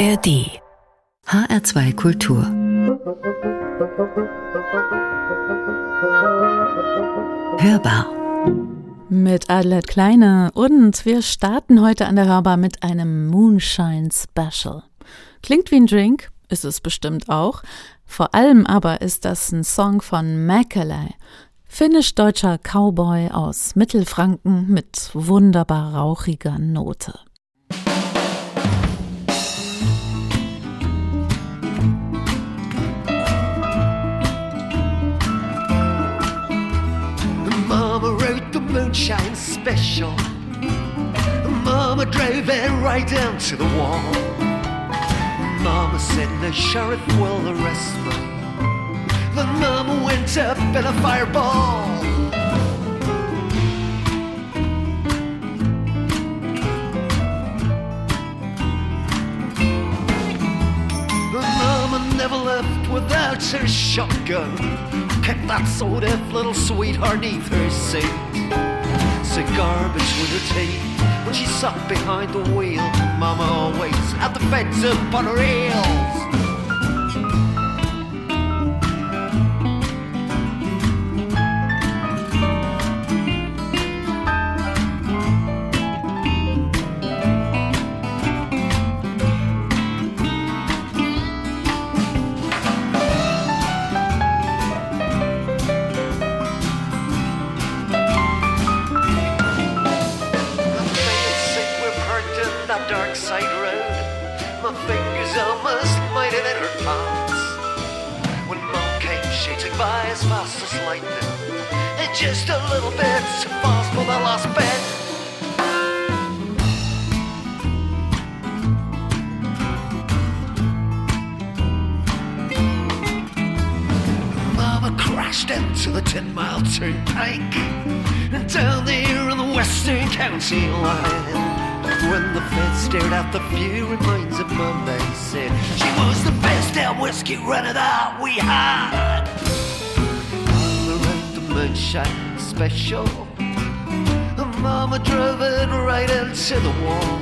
ARD HR2 Kultur Hörbar mit Adelet Kleine und wir starten heute an der Hörbar mit einem Moonshine Special. Klingt wie ein Drink, ist es bestimmt auch. Vor allem aber ist das ein Song von Macaulay, finnisch-deutscher Cowboy aus Mittelfranken mit wunderbar rauchiger Note. Moonshine special. Mama drove it right down to the wall. Mama said the sheriff will arrest me. Then Mama went up in a fireball. The Mama never left without her shotgun. Kept that of little sweetheart neath her seat cigar between her teeth. When she sat behind the wheel, Mama always had the fence up on her heels. Just a little bit too fast for the last bit. Mama crashed into the 10 mile turnpike and down there on the western county line. When the feds stared out the few remains of Mum, they said she was the best damn whiskey runner that we had moonshine special. Mama drove it right into the wall.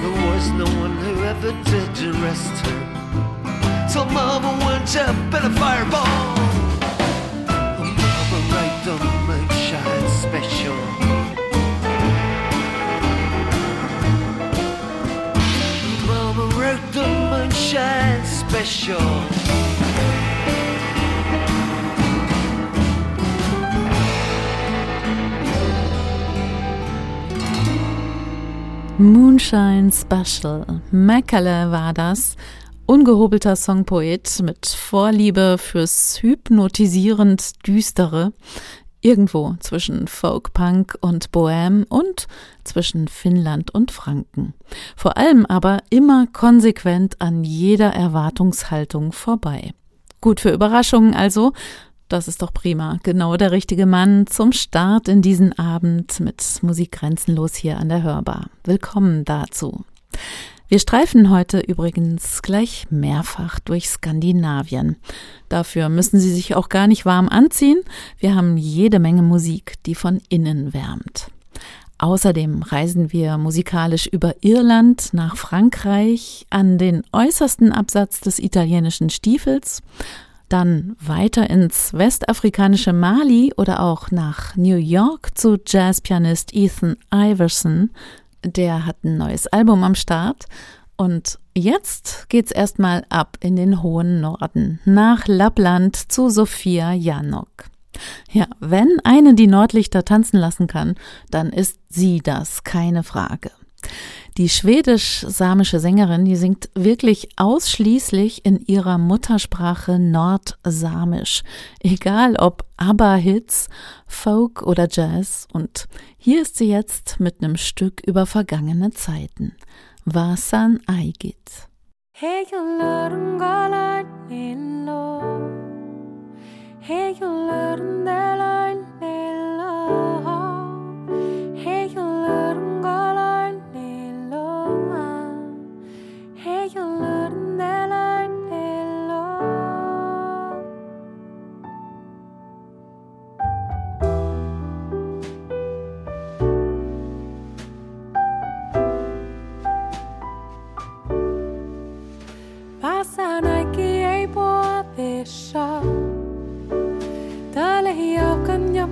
There was no one who ever did arrest her. Till Mama went up in a fireball. Mama right the moonshine special. Mama wrote the moonshine special. Moonshine Special. Mekele war das. Ungehobelter Songpoet mit Vorliebe fürs hypnotisierend Düstere. Irgendwo zwischen Folk-Punk und Bohème und zwischen Finnland und Franken. Vor allem aber immer konsequent an jeder Erwartungshaltung vorbei. Gut für Überraschungen also, das ist doch prima. Genau der richtige Mann zum Start in diesen Abend mit Musik grenzenlos hier an der Hörbar. Willkommen dazu. Wir streifen heute übrigens gleich mehrfach durch Skandinavien. Dafür müssen Sie sich auch gar nicht warm anziehen. Wir haben jede Menge Musik, die von innen wärmt. Außerdem reisen wir musikalisch über Irland nach Frankreich an den äußersten Absatz des italienischen Stiefels dann weiter ins westafrikanische Mali oder auch nach New York zu Jazzpianist Ethan Iverson. Der hat ein neues Album am Start. Und jetzt geht's erstmal ab in den hohen Norden, nach Lappland zu Sophia Janok. Ja, wenn eine die Nordlichter tanzen lassen kann, dann ist sie das, keine Frage. Die schwedisch-samische Sängerin, die singt wirklich ausschließlich in ihrer Muttersprache Nordsamisch, egal ob ABBA-Hits, Folk oder Jazz. Und hier ist sie jetzt mit einem Stück über vergangene Zeiten. Vasan Aigit. Hegellerin galan illo Hegellerin delan siya Talahiyaw kanyang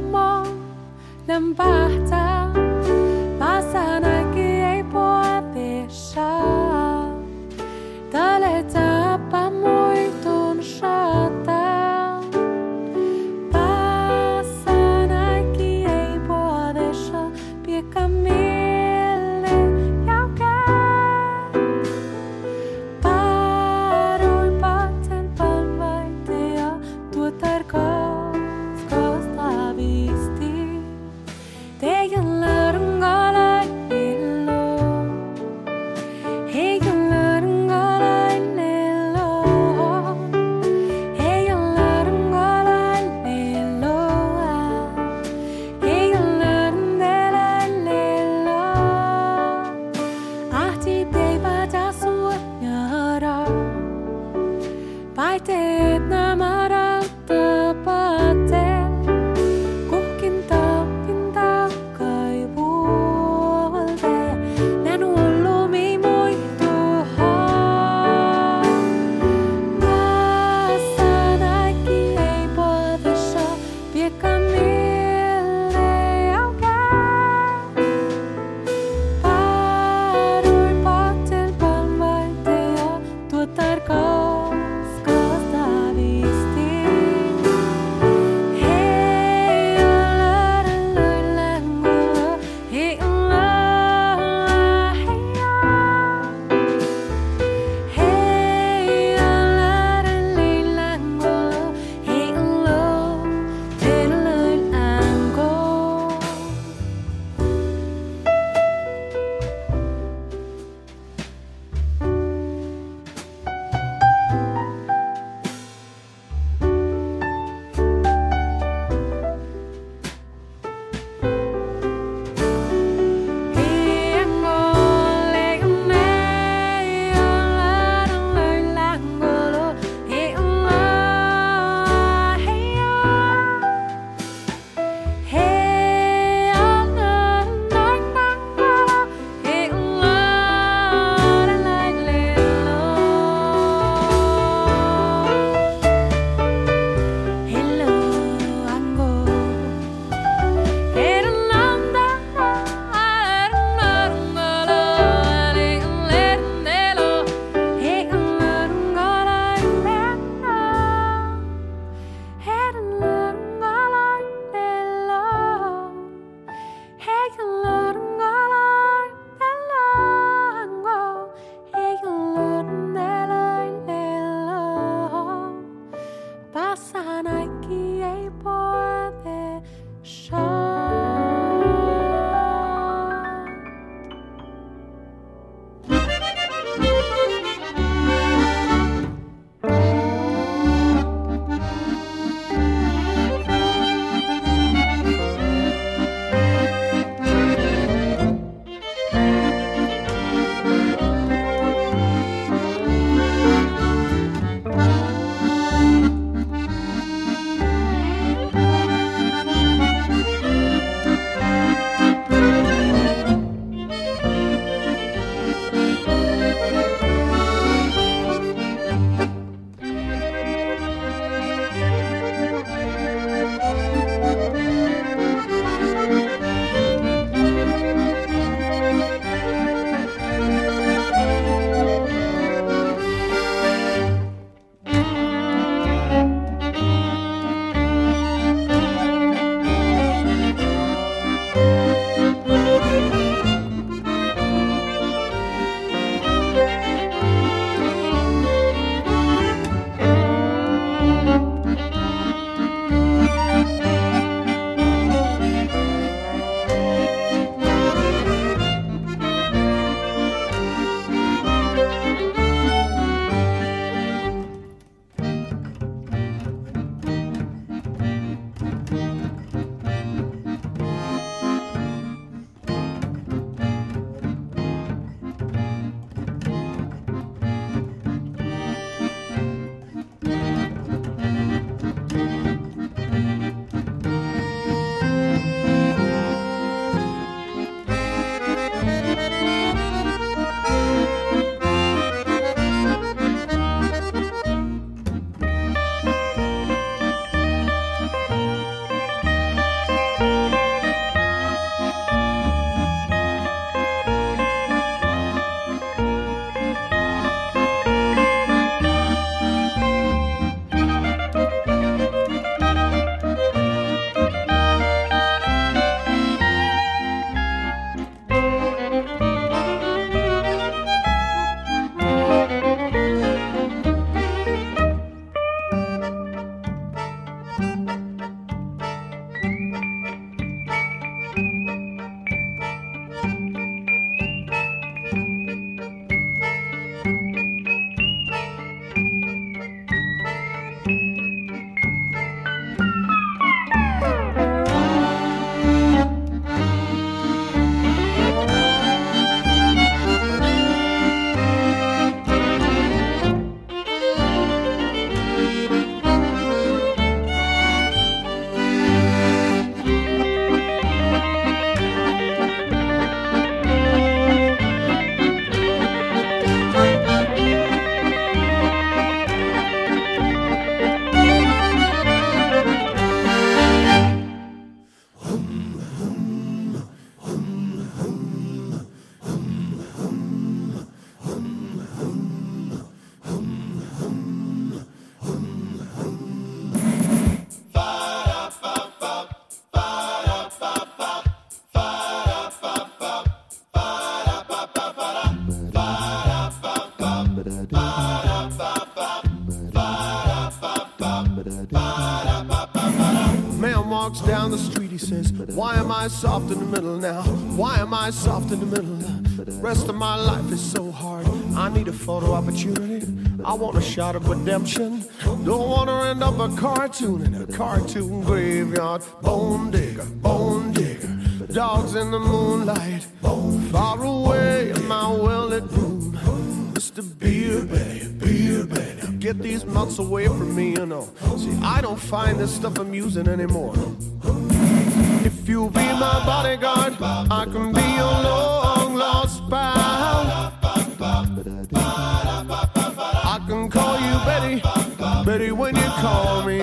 soft in the middle? The rest of my life is so hard. I need a photo opportunity. I want a shot of redemption. Don't want to end up a cartoon in a cartoon graveyard. Bone digger, bone digger. Dogs in the moonlight. Far away in my well-lit room. Mr. Beer Betty, Beer. Now get these nuts away from me, you know. See, I don't find this stuff amusing anymore. If you be my bodyguard, I can be your long lost pal. I can call you Betty, Betty when you call me,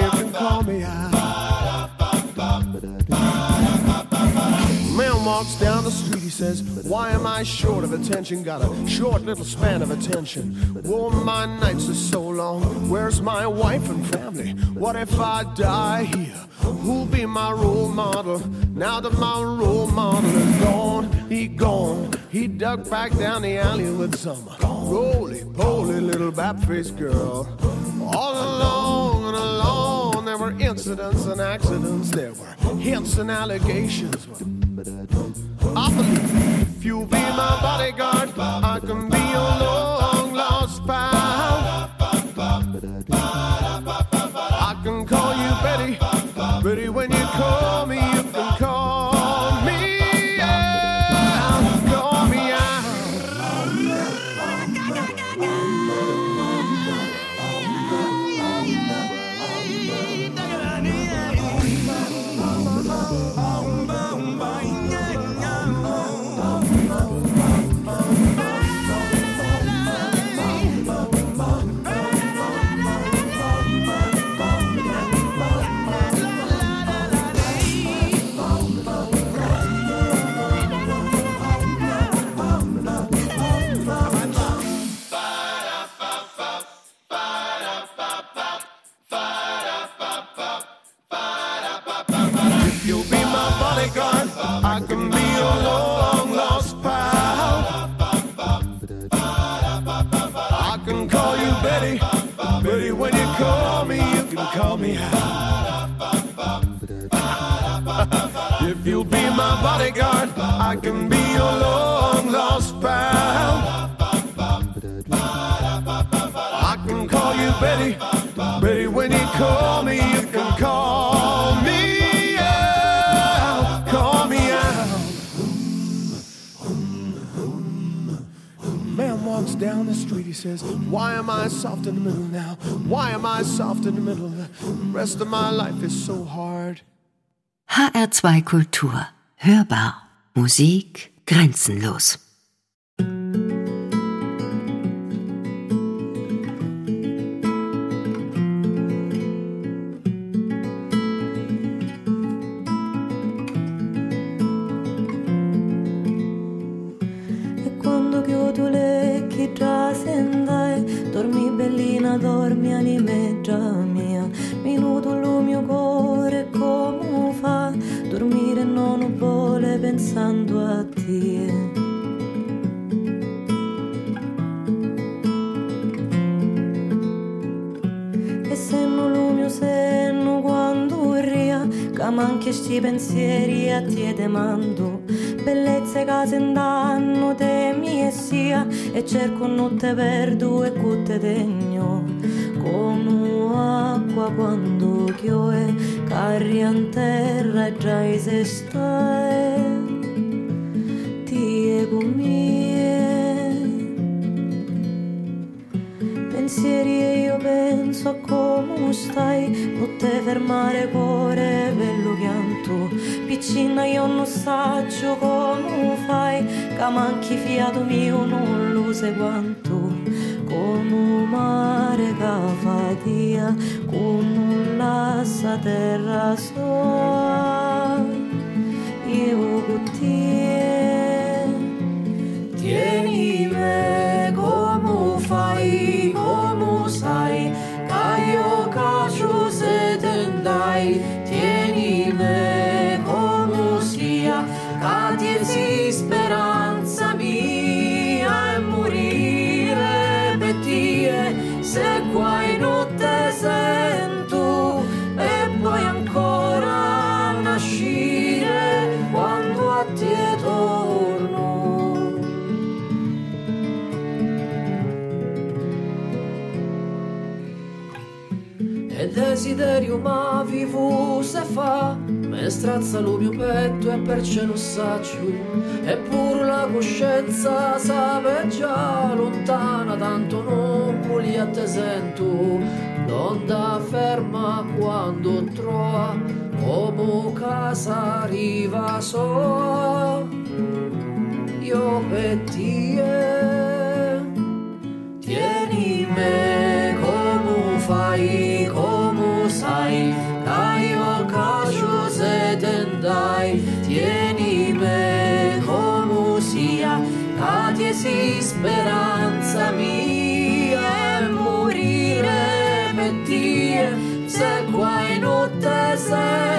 walks down the street, he says, Why am I short of attention? Got a short little span of attention. Whoa, my nights are so long. Where's my wife and family? What if I die here? Who'll be my role model? Now that my role model is gone, he gone. He ducked back down the alley with some roly poly little bat faced girl. All along and along, there were incidents and accidents, there were hints and allegations. I believe if you be my bodyguard, I can be your long rest of my life is so hard. HR2 Kultur. Hörbar. Musik grenzenlos. Non vuole pensando a te. E se non lo mio senno quando ria Cama anche sti pensieri a te demando Bellezze che se danno te mie sia E cerco non te perdo e cutte degno. Come acqua quando chiove Carri in terra già se stai Tie mie pensieri e io penso a come stai. Non te fermare cuore bello pianto. Piccina io non saggio come fai. Che manchi fiato mio non lo sai quanto. Come un cavadía con las terrazas eu. Desiderio ma vivo se fa. Me strazza lo mio petto e perciò non saccio eppure la coscienza sape già lontana tanto non voli a te sento. L'onda ferma quando trova come casa arriva so io per te tieni me speranza mia è morire, mentire, se qua in notte sei.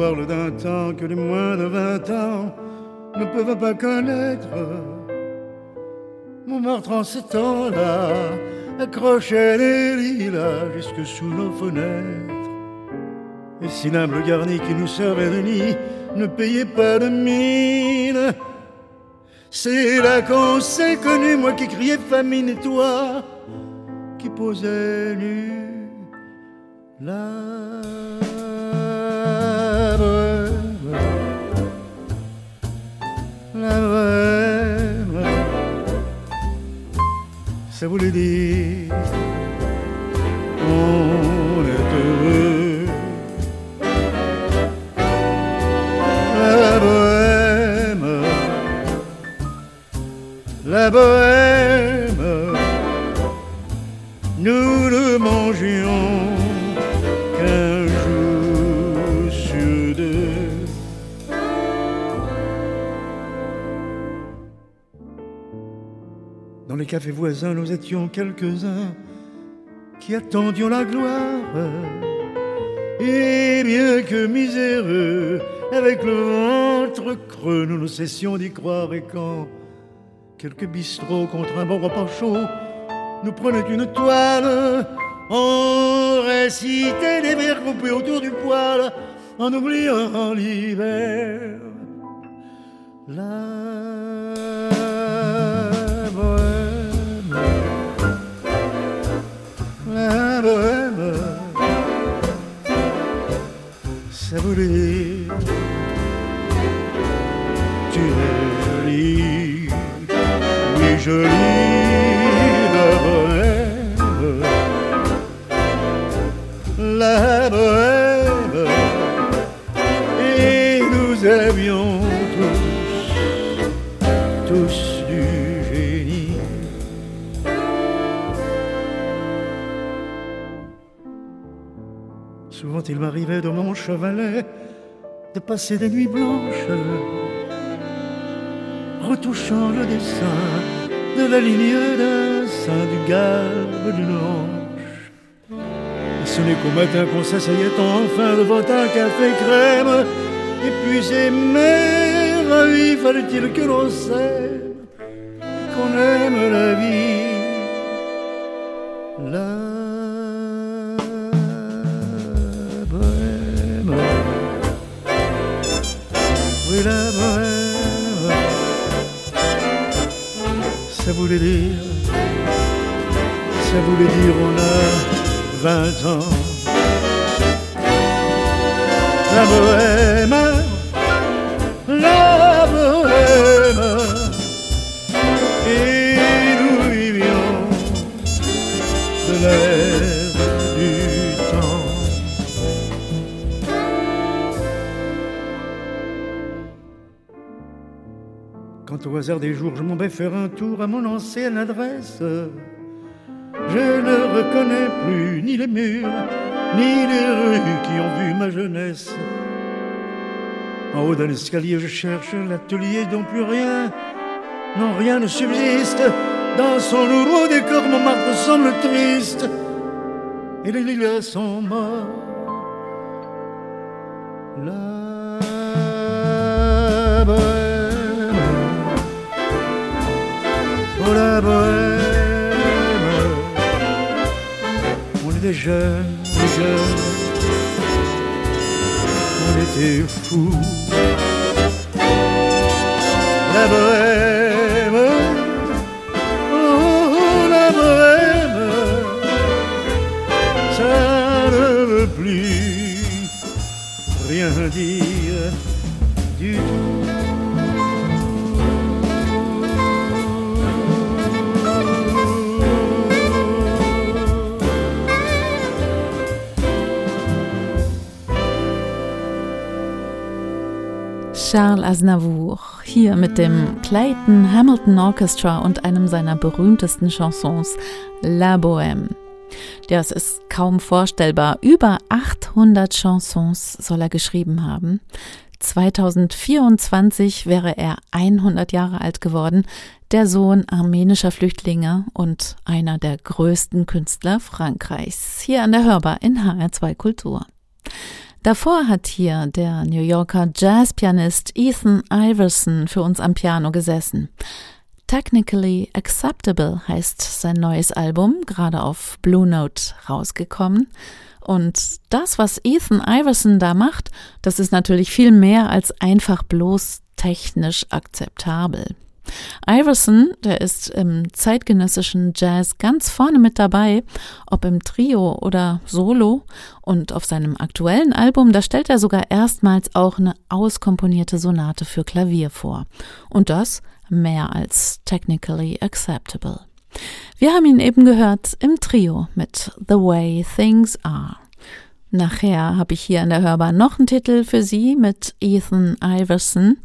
Parle d'un temps que les moins de vingt ans ne peuvent pas connaître. Montmartre en ce temps-là accrochait les lilas jusque sous nos fenêtres. Et si l'humble garni qui nous servait de nid ne payait pas de mine, c'est là qu'on s'est connu, moi qui criais famine et toi qui posais nu. La ça voulait dire on est heureux. La bohème, la bohème, cafés voisins, nous étions quelques-uns qui attendions la gloire. Et bien que miséreux, avec le ventre creux, nous ne cessions d'y croire. Et quand quelques bistrots contre un bon repas chaud nous prenaient une toile, on récitait des vers groupés autour du poêle en oubliant l'hiver. Dire tu es jolie, oui jolie, la bohème, la bohème, Souvent il m'arrivait de mon chevalet de passer des nuits blanches, retouchant le dessin de la ligne d'un sein du galbe d'une hanche. Et ce n'est qu'au matin qu'on s'asseyait enfin devant un café crème, et puis aimer la vie, fallait-il que l'on s'aime, qu'on aime La bohème, la bohème, et nous vivions de l'air du temps. Quand au hasard des jours je m'en vais faire un tour à mon ancienne adresse, je ne reconnais plus ni les murs, ni les rues qui ont vu ma jeunesse. En haut d'un escalier, je cherche l'atelier dont plus rien, non rien ne subsiste. Dans son nouveau décor, Montmartre semble triste, et les lilas sont morts. La bohème, oh la bohème, on était jeunes, on était fous. La bohème, oh la bohème, ça ne veut plus rien dire Charles Aznavour, hier mit dem Clayton Hamilton Orchestra und einem seiner berühmtesten Chansons, La Bohème. Das ist kaum vorstellbar. Über 800 Chansons soll er geschrieben haben. 2024 wäre er 100 Jahre alt geworden, der Sohn armenischer Flüchtlinge und einer der größten Künstler Frankreichs. Hier an der Hörbar in HR2 Kultur. Davor hat hier der New Yorker Jazzpianist Ethan Iverson für uns am Piano gesessen. Technically Acceptable heißt sein neues Album, gerade auf Blue Note rausgekommen. Und das, was Ethan Iverson da macht, das ist natürlich viel mehr als einfach bloß technisch akzeptabel. Iverson, der ist im zeitgenössischen Jazz ganz vorne mit dabei, ob im Trio oder Solo. Und auf seinem aktuellen Album, da stellt er sogar erstmals auch eine auskomponierte Sonate für Klavier vor. Und das mehr als technically acceptable. Wir haben ihn eben gehört im Trio mit The Way Things Are. Nachher habe ich hier in der Hörbar noch einen Titel für Sie mit Ethan Iverson.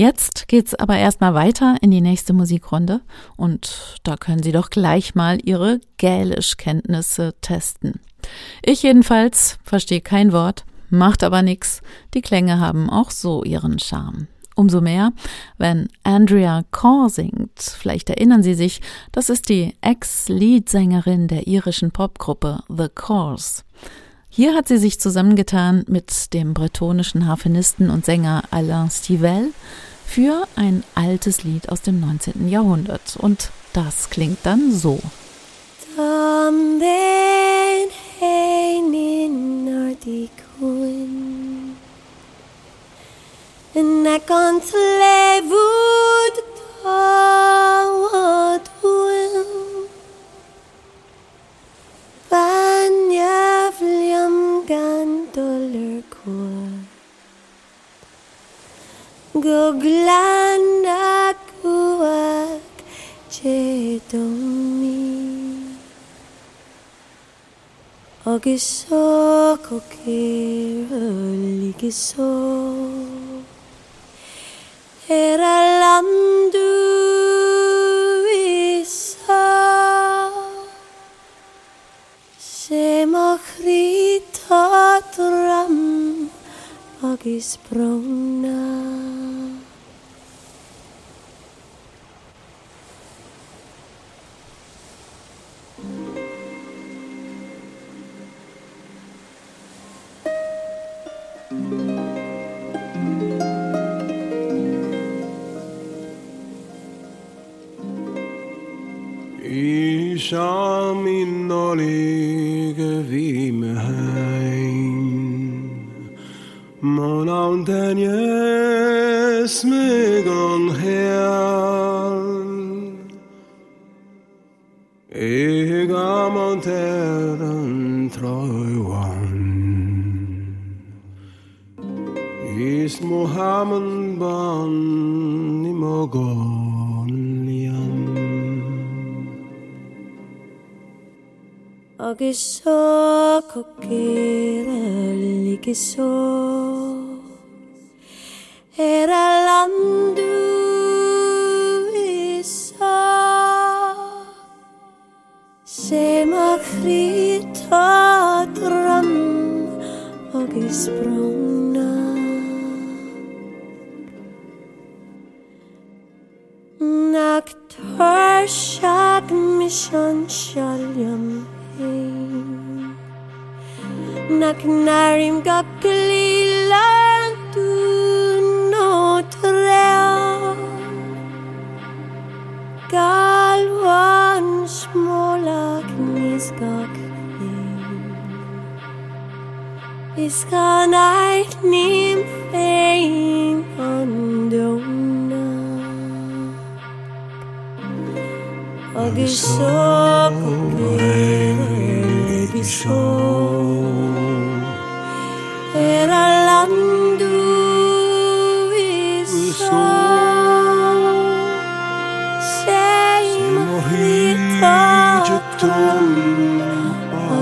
Jetzt geht's aber erstmal weiter in die nächste Musikrunde und da können Sie doch gleich mal Ihre Gälischkenntnisse testen. Ich jedenfalls verstehe kein Wort, macht aber nix. Die Klänge haben auch so ihren Charme. Umso mehr, wenn Andrea Corr singt. Vielleicht erinnern Sie sich, das ist die Ex-Leadsängerin der irischen Popgruppe The Corrs. Hier hat sie sich zusammengetan mit dem bretonischen Harfenisten und Sänger Alain Stivell für ein altes Lied aus dem 19. Jahrhundert. Und das klingt dann so. Gandoler Agisso coke ligisso Era landu isa. Sema krita tram Agis prona. 여기서 코끼를 이기소 에랄란두 있어 세마크리타 드럼 어기스 브롱나 낙털 샥 미션 샬렴 Naknarim ka kalilan tunotrel Kalwan smolak niskak Es kann ich nicht fehlen an Dona. Og i så på story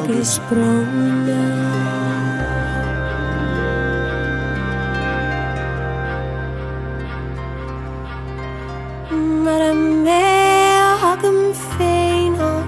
gesprongen. Maar aan mij hak een fijn of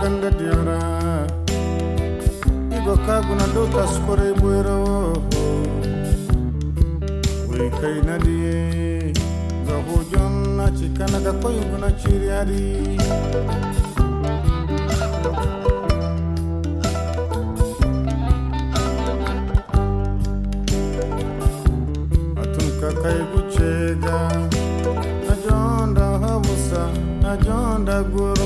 Ganda diara igo kaguna do taskore buero we kai nadi ga hojon na chikana ga koy guna chiriari atunka kai guchega ajonda habusa ajonda gurma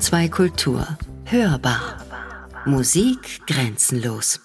HR2 Kultur. Hörbar. Musik grenzenlos.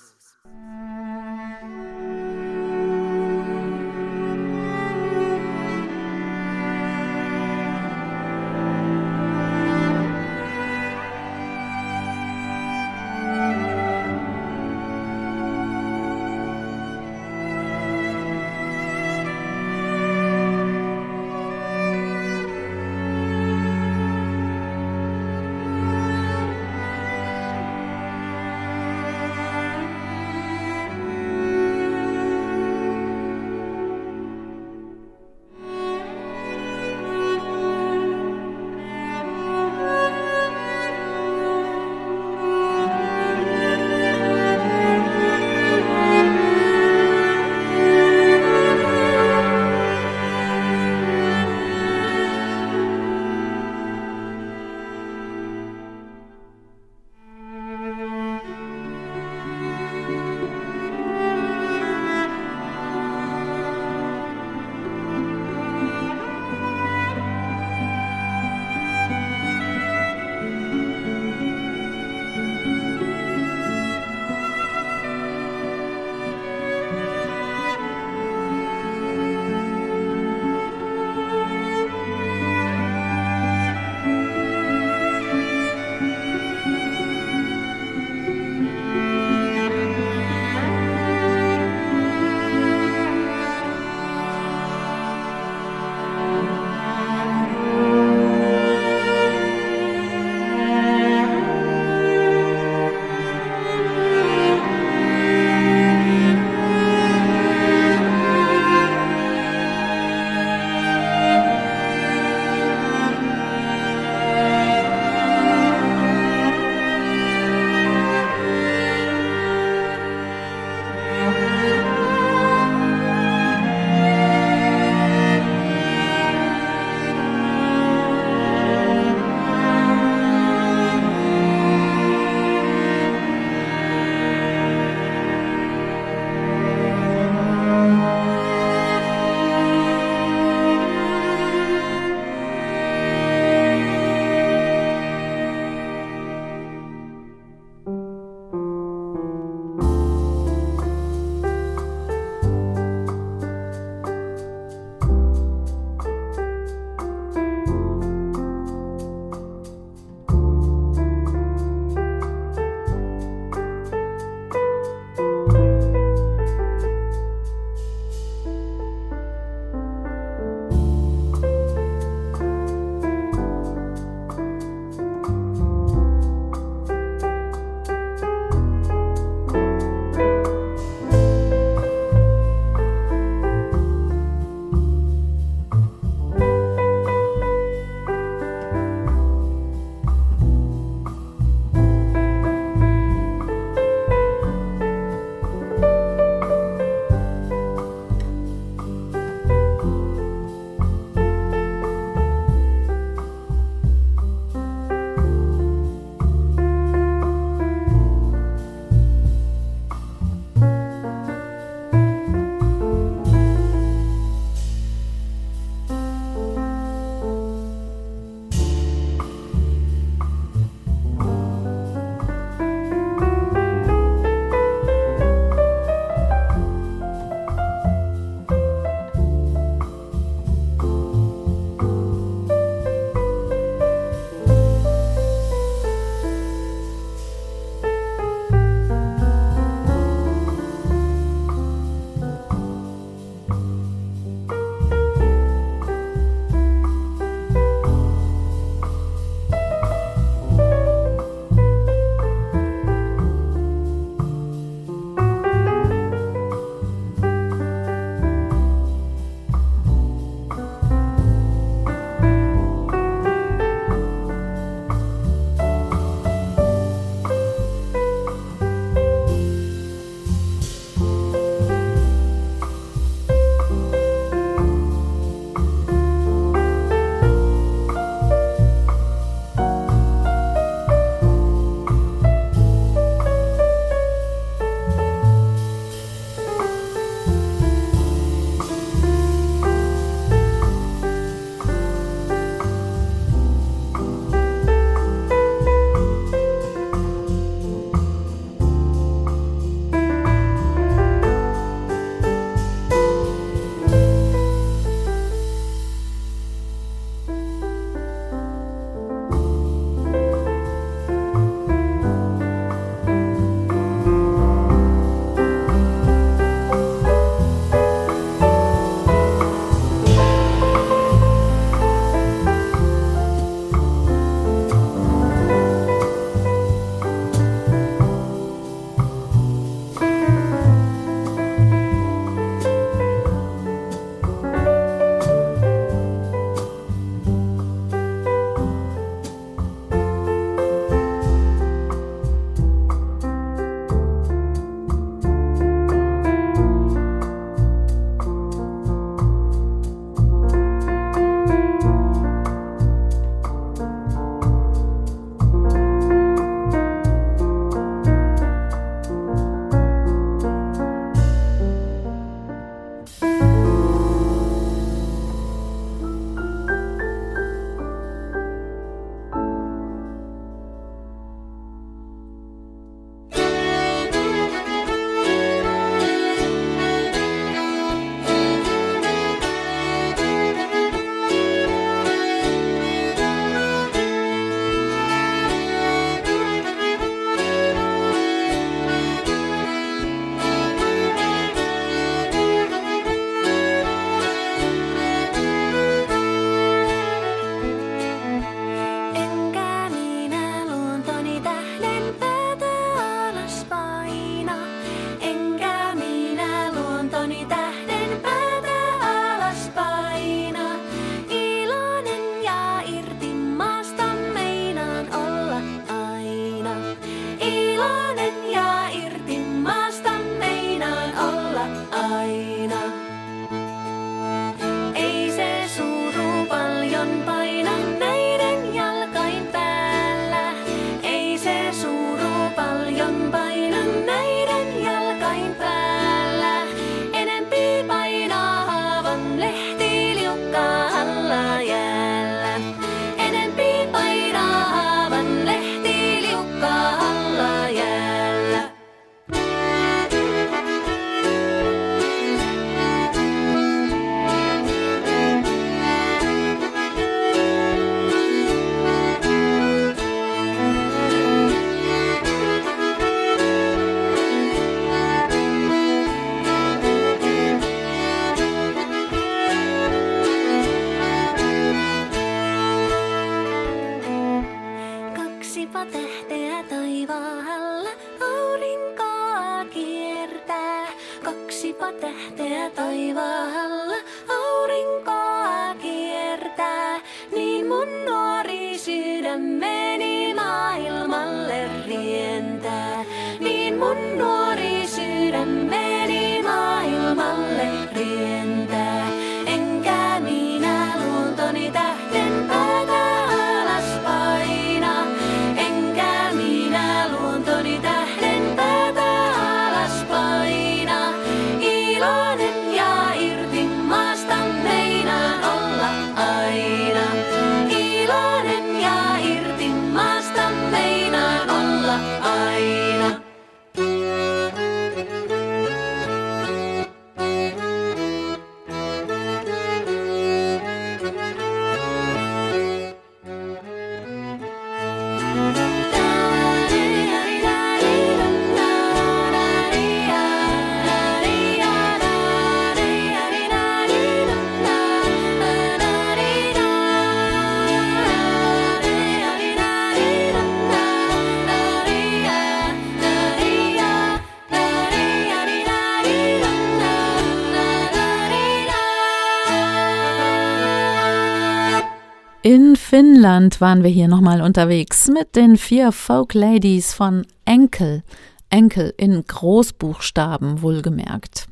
Finnland waren wir hier nochmal unterwegs mit den vier Folk Ladies von Enkel. Enkel in Großbuchstaben wohlgemerkt.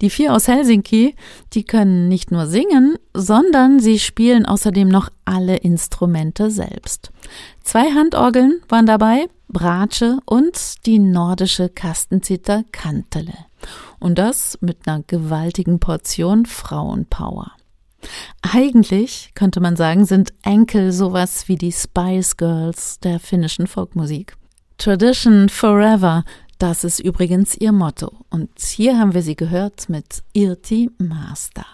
Die vier aus Helsinki, die können nicht nur singen, sondern sie spielen außerdem noch alle Instrumente selbst. Zwei Handorgeln waren dabei, Bratsche und die nordische Kastenzither Kantele. Und das mit einer gewaltigen Portion Frauenpower. Eigentlich könnte man sagen, sind Enkel sowas wie die Spice Girls der finnischen Folkmusik. Tradition Forever, das ist übrigens ihr Motto. Und hier haben wir sie gehört mit Irti Master.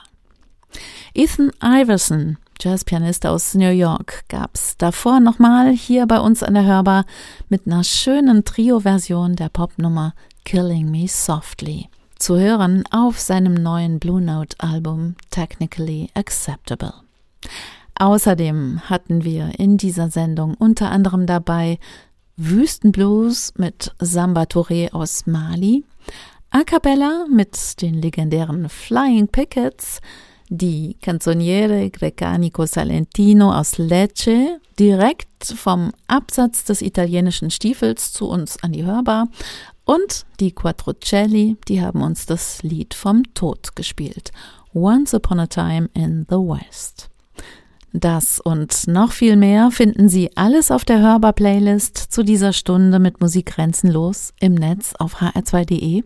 Ethan Iverson, Jazzpianist aus New York, gab's davor nochmal hier bei uns an der Hörbar mit einer schönen Trio-Version der Popnummer Killing Me Softly zu hören auf seinem neuen Blue Note Album Technically Acceptable. Außerdem hatten wir in dieser Sendung unter anderem dabei Wüstenblues mit Samba Touré aus Mali, A Cappella mit den legendären Flying Pickets, die Canzoniere Grecanico Salentino aus Lecce, direkt vom Absatz des italienischen Stiefels zu uns an die Hörbar und die Quattrocelli, die haben uns das Lied vom Tod gespielt. Once Upon a Time in the West. Das und noch viel mehr finden Sie alles auf der Hörbar-Playlist zu dieser Stunde mit Musik grenzenlos im Netz auf hr2.de.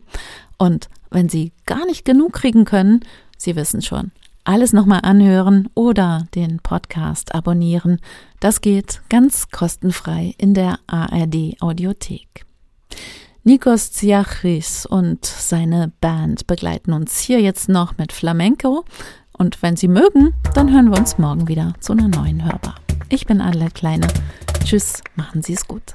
Und wenn Sie gar nicht genug kriegen können, Sie wissen schon, alles nochmal anhören oder den Podcast abonnieren. Das geht ganz kostenfrei in der ARD Audiothek. Nikos Tsiachris und seine Band begleiten uns hier jetzt noch mit Flamenco. Und wenn Sie mögen, dann hören wir uns morgen wieder zu einer neuen Hörbar. Ich bin Adela Kleine. Tschüss, machen Sie es gut.